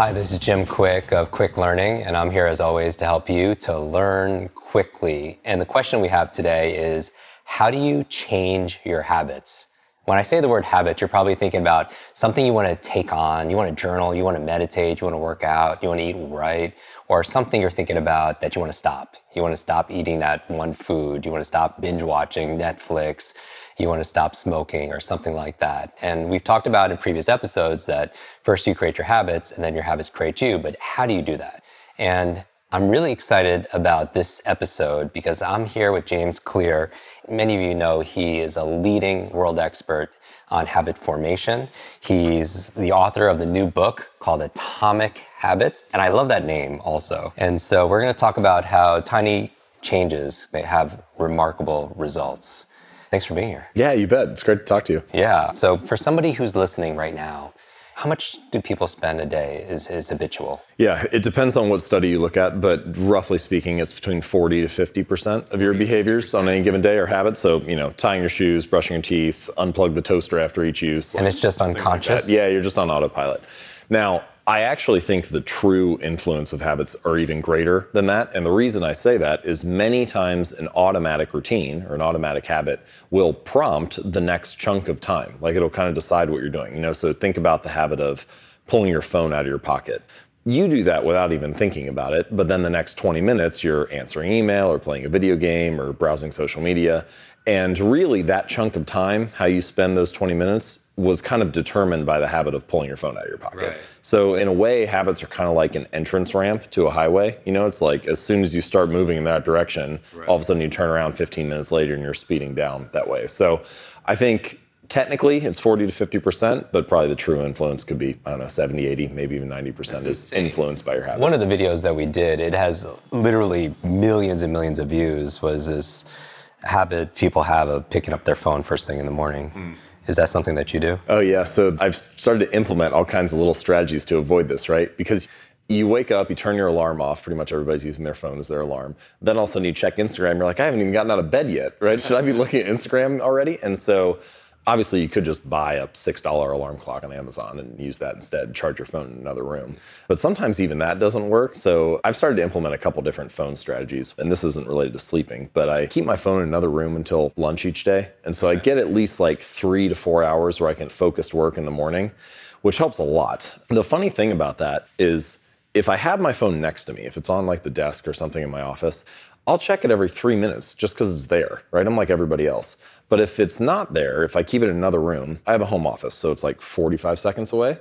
Hi, this is Jim Kwik of Kwik Learning, and I'm here as always to help you to learn quickly. And the question we have today is how do you change your habits? When I say the word habit, you're probably thinking about something you want to take on. You want to journal, you want to meditate, you want to work out, you want to eat right, or something you're thinking about that you want to stop. You want to stop eating that one food. You want to stop binge watching Netflix you want to stop smoking or something like that. And we've talked about in previous episodes that first you create your habits and then your habits create you. But how do you do that? And I'm really excited about this episode because I'm here with James Clear. Many of you know he is a leading world expert on habit formation. He's the author of the new book called Atomic Habits. And I love that name also. And so we're going to talk about how tiny changes may have remarkable results. Thanks for being here. Yeah, you bet. It's great to talk to you. Yeah. So, for somebody who's listening right now, how much do people spend a day is, is habitual? Yeah, it depends on what study you look at, but roughly speaking, it's between 40 to 50% of your behaviors on any given day are habits. So, you know, tying your shoes, brushing your teeth, unplug the toaster after each use. And it's just unconscious? Like yeah, you're just on autopilot. Now, I actually think the true influence of habits are even greater than that. And the reason I say that is many times an automatic routine or an automatic habit will prompt the next chunk of time. Like it'll kind of decide what you're doing. You know, so think about the habit of pulling your phone out of your pocket. You do that without even thinking about it, but then the next 20 minutes you're answering email or playing a video game or browsing social media. And really, that chunk of time, how you spend those 20 minutes, was kind of determined by the habit of pulling your phone out of your pocket. Right. So in a way, habits are kind of like an entrance ramp to a highway. You know, it's like as soon as you start moving in that direction, right. all of a sudden you turn around 15 minutes later and you're speeding down that way. So I think technically it's 40 to 50%, but probably the true influence could be, I don't know, 70, 80, maybe even 90% is influenced by your habits. One of the videos that we did, it has literally millions and millions of views, was this habit people have of picking up their phone first thing in the morning. Mm is that something that you do? Oh, yeah. So I've started to implement all kinds of little strategies to avoid this, right? Because you wake up, you turn your alarm off. Pretty much everybody's using their phone as their alarm. Then all of a sudden you check Instagram. You're like, I haven't even gotten out of bed yet, right? Should I be looking at Instagram already? And so obviously you could just buy a $6 alarm clock on Amazon and use that instead, charge your phone in another room. But sometimes even that doesn't work. So I've started to implement a couple different phone strategies. And this isn't related to sleeping, but I keep my phone in another room until lunch each day. And so I get at least like three to four hours where I can focus work in the morning, which helps a lot. The funny thing about that is if I have my phone next to me, if it's on like the desk or something in my office, I'll check it every three minutes just because it's there, right? I'm like everybody else. But if it's not there, if I keep it in another room, I have a home office, so it's like 45 seconds away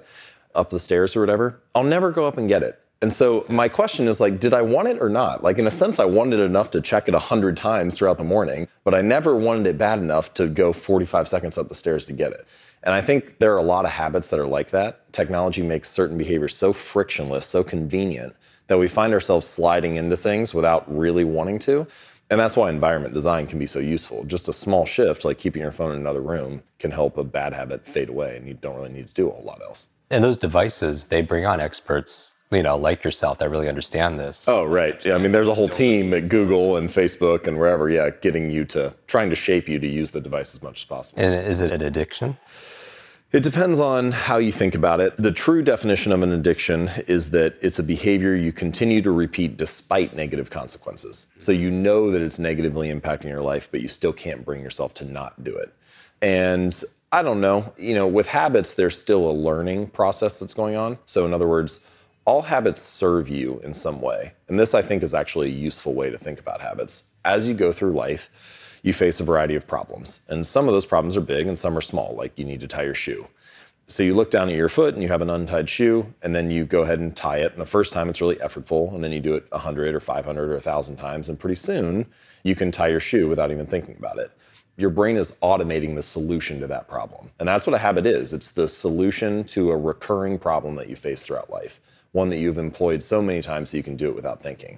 up the stairs or whatever, I'll never go up and get it. And so my question is like, did I want it or not? Like in a sense, I wanted it enough to check it a hundred times throughout the morning, but I never wanted it bad enough to go 45 seconds up the stairs to get it. And I think there are a lot of habits that are like that. Technology makes certain behaviors so frictionless, so convenient that we find ourselves sliding into things without really wanting to. And that's why environment design can be so useful. Just a small shift, like keeping your phone in another room, can help a bad habit fade away, and you don't really need to do a whole lot else. And those devices, they bring on experts, you know, like yourself that really understand this. Oh, right. Yeah, I mean, there's a whole team at Google and Facebook and wherever, yeah, getting you to trying to shape you to use the device as much as possible. And is it an addiction? It depends on how you think about it. The true definition of an addiction is that it's a behavior you continue to repeat despite negative consequences. So you know that it's negatively impacting your life, but you still can't bring yourself to not do it. And I don't know, you know, with habits, there's still a learning process that's going on. So, in other words, all habits serve you in some way. And this, I think, is actually a useful way to think about habits. As you go through life, you face a variety of problems. And some of those problems are big and some are small, like you need to tie your shoe. So you look down at your foot and you have an untied shoe, and then you go ahead and tie it. And the first time it's really effortful, and then you do it 100 or 500 or 1,000 times, and pretty soon you can tie your shoe without even thinking about it. Your brain is automating the solution to that problem. And that's what a habit is it's the solution to a recurring problem that you face throughout life, one that you've employed so many times so you can do it without thinking.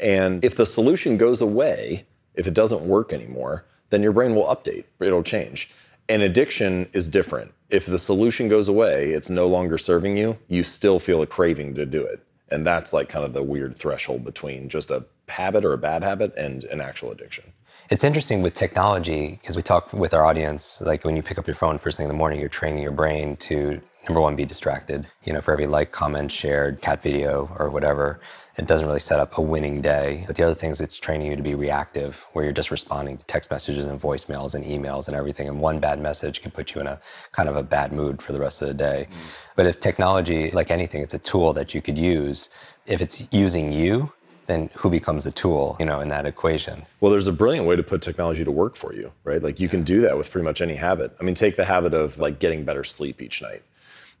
And if the solution goes away, if it doesn't work anymore, then your brain will update, it'll change. And addiction is different. If the solution goes away, it's no longer serving you, you still feel a craving to do it. And that's like kind of the weird threshold between just a habit or a bad habit and an actual addiction. It's interesting with technology because we talk with our audience, like when you pick up your phone first thing in the morning, you're training your brain to number one, be distracted. You know, for every like, comment, shared, cat video, or whatever, it doesn't really set up a winning day. But the other thing is it's training you to be reactive, where you're just responding to text messages and voicemails and emails and everything. And one bad message can put you in a kind of a bad mood for the rest of the day. Mm. But if technology, like anything, it's a tool that you could use. If it's using you, then who becomes the tool, you know, in that equation? Well, there's a brilliant way to put technology to work for you, right? Like you can do that with pretty much any habit. I mean, take the habit of like getting better sleep each night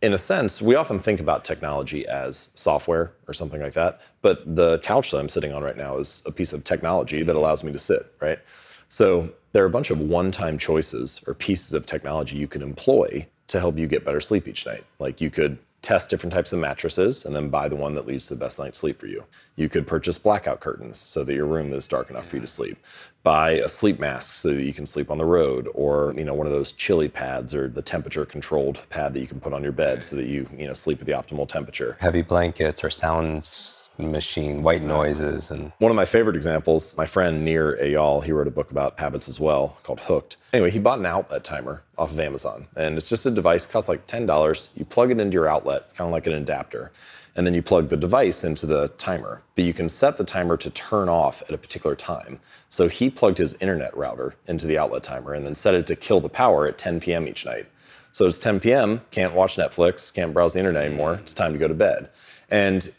in a sense, we often think about technology as software or something like that. But the couch that I'm sitting on right now is a piece of technology that allows me to sit, right? So there are a bunch of one time choices or pieces of technology you can employ to help you get better sleep each night. Like you could test different types of mattresses and then buy the one that leads to the best night's sleep for you. You could purchase blackout curtains so that your room is dark enough for you to sleep. Buy a sleep mask so that you can sleep on the road or, you know, one of those chili pads or the temperature controlled pad that you can put on your bed so that you, you know, sleep at the optimal temperature. Heavy blankets or sounds machine, white noises, and one of my favorite examples. My friend Nir Eyal, he wrote a book about habits as well called Hooked. Anyway, he bought an outlet timer off of Amazon, and it's just a device costs like ten dollars. You plug it into your outlet, kind of like an adapter, and then you plug the device into the timer. But you can set the timer to turn off at a particular time. So he plugged his internet router into the outlet timer and then set it to kill the power at 10 p.m. each night. So it's 10 p.m., can't watch Netflix, can't browse the internet anymore, it's time to go to bed. And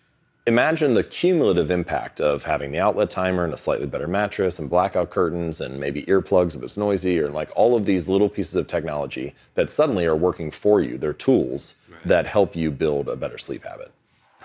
imagine the cumulative impact of having the outlet timer and a slightly better mattress and blackout curtains and maybe earplugs if it's noisy or like all of these little pieces of technology that suddenly are working for you. They're tools right. that help you build a better sleep habit.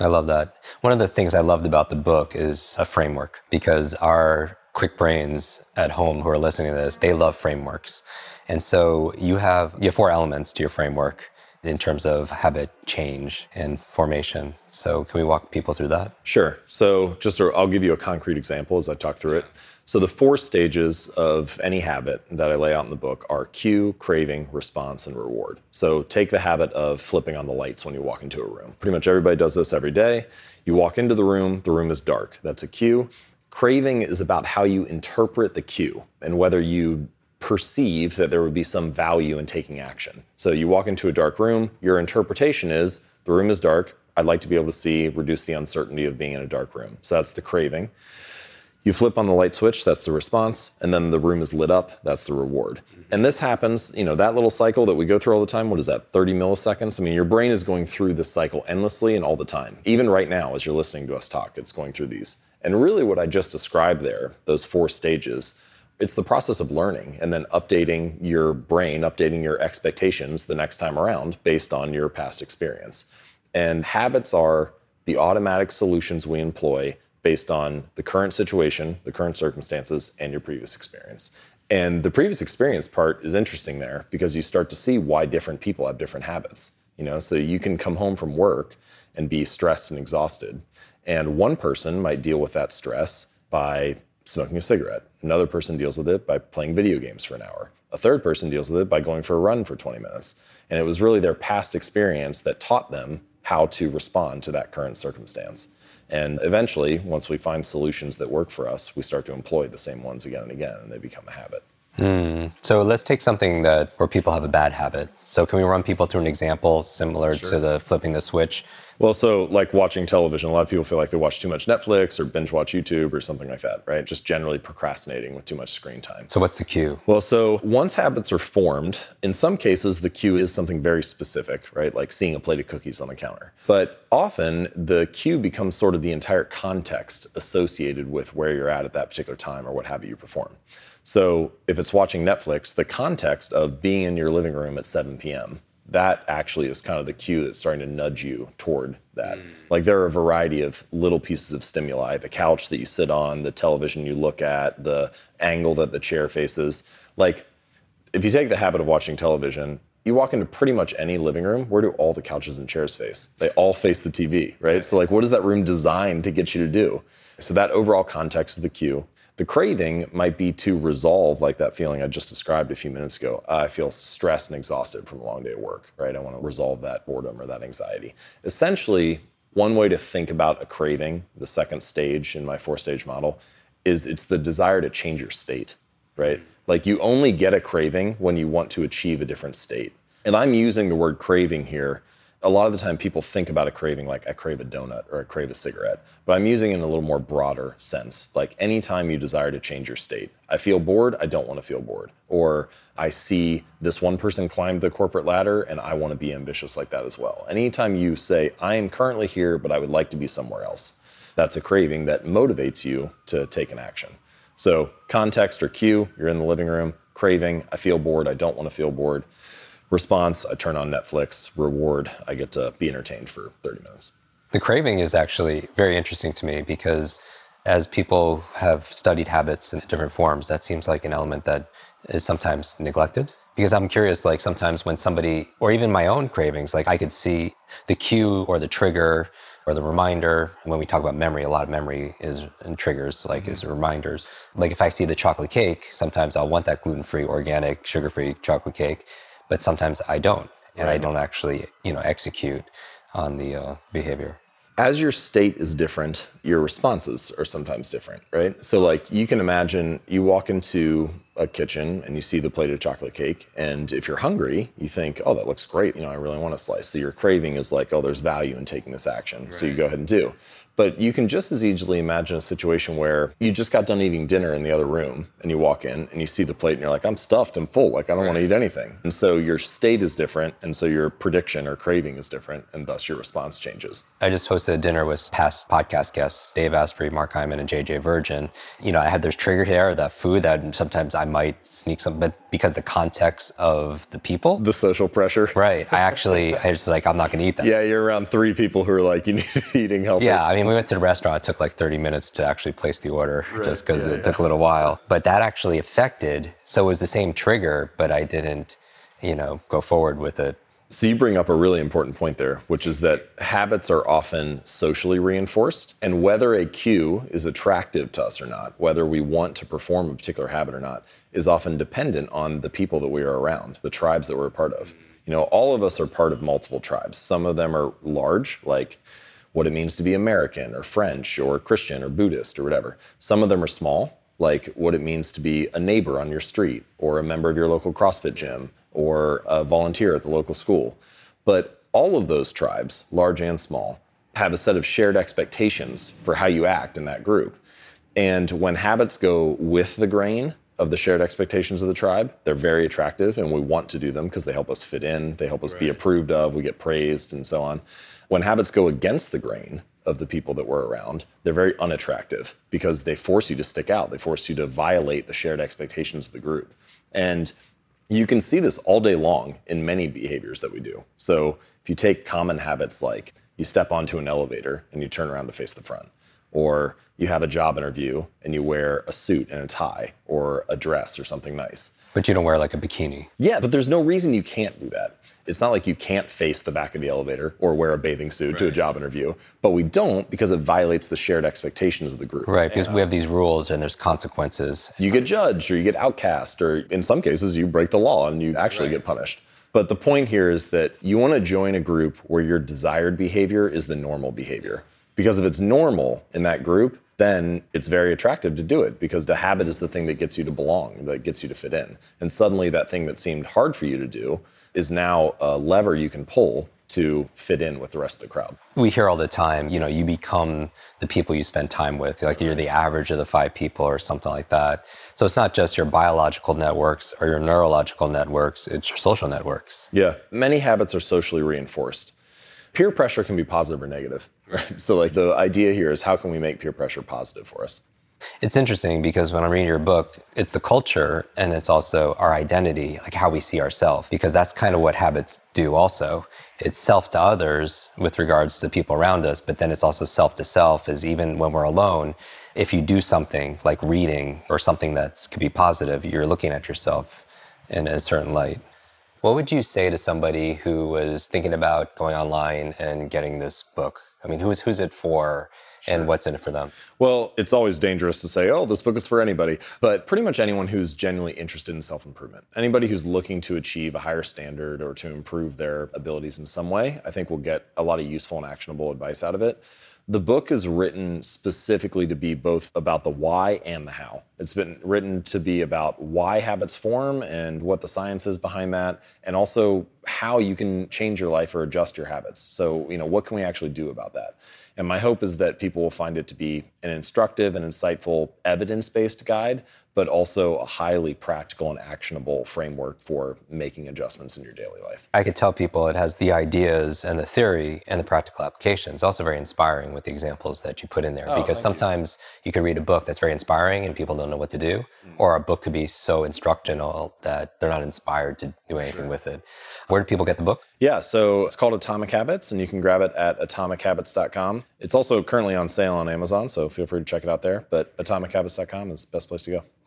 I love that. One of the things I loved about the book is a framework because our Kwik Brains at home who are listening to this, they love frameworks. And so you have you have four elements to your framework in terms of habit change and formation. So, can we walk people through that? Sure. So, just i I'll give you a concrete example as I talk through it. So, the four stages of any habit that I lay out in the book are cue, craving, response, and reward. So, take the habit of flipping on the lights when you walk into a room. Pretty much everybody does this every day. You walk into the room, the room is dark. That's a cue. Craving is about how you interpret the cue and whether you perceive that there would be some value in taking action. So you walk into a dark room, your interpretation is the room is dark. I'd like to be able to see, reduce the uncertainty of being in a dark room. So that's the craving. You flip on the light switch, that's the response, and then the room is lit up, that's the reward. Mm-hmm. And this happens, you know, that little cycle that we go through all the time, what is that, 30 milliseconds? I mean, your brain is going through this cycle endlessly and all the time. Even right now, as you're listening to us talk, it's going through these. And really, what I just described there, those four stages, it's the process of learning and then updating your brain, updating your expectations the next time around based on your past experience. And habits are the automatic solutions we employ based on the current situation, the current circumstances, and your previous experience. And the previous experience part is interesting there because you start to see why different people have different habits. You know, so you can come home from work and be stressed and exhausted. And one person might deal with that stress by smoking a cigarette. Another person deals with it by playing video games for an hour. A third person deals with it by going for a run for 20 minutes. And it was really their past experience that taught them how to respond to that current circumstance. And eventually, once we find solutions that work for us, we start to employ the same ones again and again, and they become a habit. Mm. So let's take something that where people have a bad habit. So can we run people through an example similar sure. to the flipping the switch? Well, so like watching television, a lot of people feel like they watch too much Netflix or binge watch YouTube or something like that, right? Just generally procrastinating with too much screen time. So, what's the cue? Well, so once habits are formed, in some cases, the cue is something very specific, right? Like seeing a plate of cookies on the counter. But often, the cue becomes sort of the entire context associated with where you're at at that particular time or what habit you perform. So, if it's watching Netflix, the context of being in your living room at 7 p.m that actually is kind of the cue that's starting to nudge you toward that. Mm. Like there are a variety of little pieces of stimuli the couch that you sit on, the television you look at, the angle that the chair faces. Like if you take the habit of watching television, you walk into pretty much any living room, where do all the couches and chairs face? They all face the TV, right? So, like, what is that room designed to get you to do? So that overall context is the cue. The craving might be to resolve, like that feeling I just described a few minutes ago. I feel stressed and exhausted from a long day of work, right? I want to resolve that boredom or that anxiety. Essentially, one way to think about a craving, the second stage in my four stage model, is it's the desire to change your state, right? Like you only get a craving when you want to achieve a different state. And I'm using the word craving here a lot of the time people think about a craving like I crave a donut or I crave a cigarette, but I'm using it in a little more broader sense. Like anytime you desire to change your state, I feel bored, I don't want to feel bored. Or I see this one person climb the corporate ladder and I want to be ambitious like that as well. Anytime you say, I am currently here, but I would like to be somewhere else, that's a craving that motivates you to take an action. So, context or cue, you're in the living room, craving, I feel bored, I don't want to feel bored response, I turn on Netflix. Reward, I get to be entertained for 30 minutes. The craving is actually very interesting to me because as people have studied habits in different forms, that seems like an element that is sometimes neglected. Because I'm curious, like sometimes when somebody, or even my own cravings, like I could see the cue or the trigger or the reminder. When we talk about memory, a lot of memory is and triggers, like mm-hmm. is reminders. Like if I see the chocolate cake, sometimes I'll want that gluten free, organic, sugar free chocolate cake but sometimes I don't, and right. I don't actually, you know, execute on the uh, behavior. As your state is different, your responses are sometimes different, right? So, like, you can imagine you walk into a kitchen and you see the plate of chocolate cake, and if you're hungry, you think, "Oh, that looks great. You know, I really want a slice." So your craving is like, "Oh, there's value in taking this action," right. so you go ahead and do. But you can just as easily imagine a situation where you just got done eating dinner in the other room and you walk in and you see the plate and you're like, I'm stuffed, I'm full, like I don't right. want to eat anything. And so your state is different. And so your prediction or craving is different. And thus your response changes. I just hosted a dinner with past podcast guests, Dave Asprey, Mark Hyman, and JJ Virgin. You know, I had this trigger here, that food that sometimes I might sneak some, but because the context of the people, the social pressure. Right. I actually, I was like, I'm not going to eat that. Yeah, you're around three people who are like, you need to be eating healthy. Yeah. I mean, we went to the restaurant. It took like 30 minutes to actually place the order right. just because yeah, it yeah. took a little while. But that actually affected. So it was the same trigger, but I didn't, you know, go forward with it. So you bring up a really important point there, which is that habits are often socially reinforced. And whether a cue is attractive to us or not, whether we want to perform a particular habit or not, is often dependent on the people that we are around, the tribes that we're a part of. You know, all of us are part of multiple tribes. Some of them are large, like what it means to be American or French or Christian or Buddhist or whatever. Some of them are small, like what it means to be a neighbor on your street or a member of your local CrossFit gym or a volunteer at the local school. But all of those tribes, large and small, have a set of shared expectations for how you act in that group. And when habits go with the grain of the shared expectations of the tribe, they're very attractive and we want to do them because they help us fit in, they help us right. be approved of, we get praised, and so on. When habits go against the grain of the people that we're around, they're very unattractive because they force you to stick out. They force you to violate the shared expectations of the group. And you can see this all day long in many behaviors that we do. So if you take common habits like you step onto an elevator and you turn around to face the front, or you have a job interview and you wear a suit and a tie or a dress or something nice. But you don't wear like a bikini. Yeah, but there's no reason you can't do that it's not like you can't face the back of the elevator or wear a bathing suit right. to a job interview, but we don't because it violates the shared expectations of the group. Right, because we have these rules and there's consequences. You get judged or you get outcast, or in some cases, you break the law and you actually right. get punished. But the point here is that you want to join a group where your desired behavior is the normal behavior. Because if it's normal in that group, then it's very attractive to do it because the habit is the thing that gets you to belong, that gets you to fit in. And suddenly, that thing that seemed hard for you to do is now a lever you can pull to fit in with the rest of the crowd. We hear all the time, you know, you become the people you spend time with, like you're the average of the five people or something like that. So it's not just your biological networks or your neurological networks, it's your social networks. Yeah, many habits are socially reinforced. Peer pressure can be positive or negative, right? So like the idea here is how can we make peer pressure positive for us? It's interesting because when I'm reading your book, it's the culture and it's also our identity, like how we see ourselves, because that's kind of what habits do also. It's self to others with regards to the people around us, but then it's also self to self, is even when we're alone, if you do something like reading or something that could be positive, you're looking at yourself in a certain light. What would you say to somebody who was thinking about going online and getting this book? I mean, who's, who's it for? And what's in it for them? Well, it's always dangerous to say, oh, this book is for anybody, but pretty much anyone who's genuinely interested in self improvement. Anybody who's looking to achieve a higher standard or to improve their abilities in some way, I think will get a lot of useful and actionable advice out of it. The book is written specifically to be both about the why and the how. It's been written to be about why habits form and what the science is behind that, and also how you can change your life or adjust your habits. So, you know, what can we actually do about that? And my hope is that people will find it to be an instructive and insightful evidence based guide, but also a highly practical and actionable framework for making adjustments in your daily life. I could tell people it has the ideas and the theory and the practical application. It's also very inspiring with the examples that you put in there Oh, because thank you. sometimes you. could read a book that's very inspiring and people don't know what to do, Mm. or a book could be so instructional that they're not inspired to do anything with it. Where do people get the book? Yeah, so it's called Atomic Habits, and you can grab it at atomichabits.com. It's also currently on sale on Amazon, so feel free to check it out there. But atomichabits.com is the best place to go.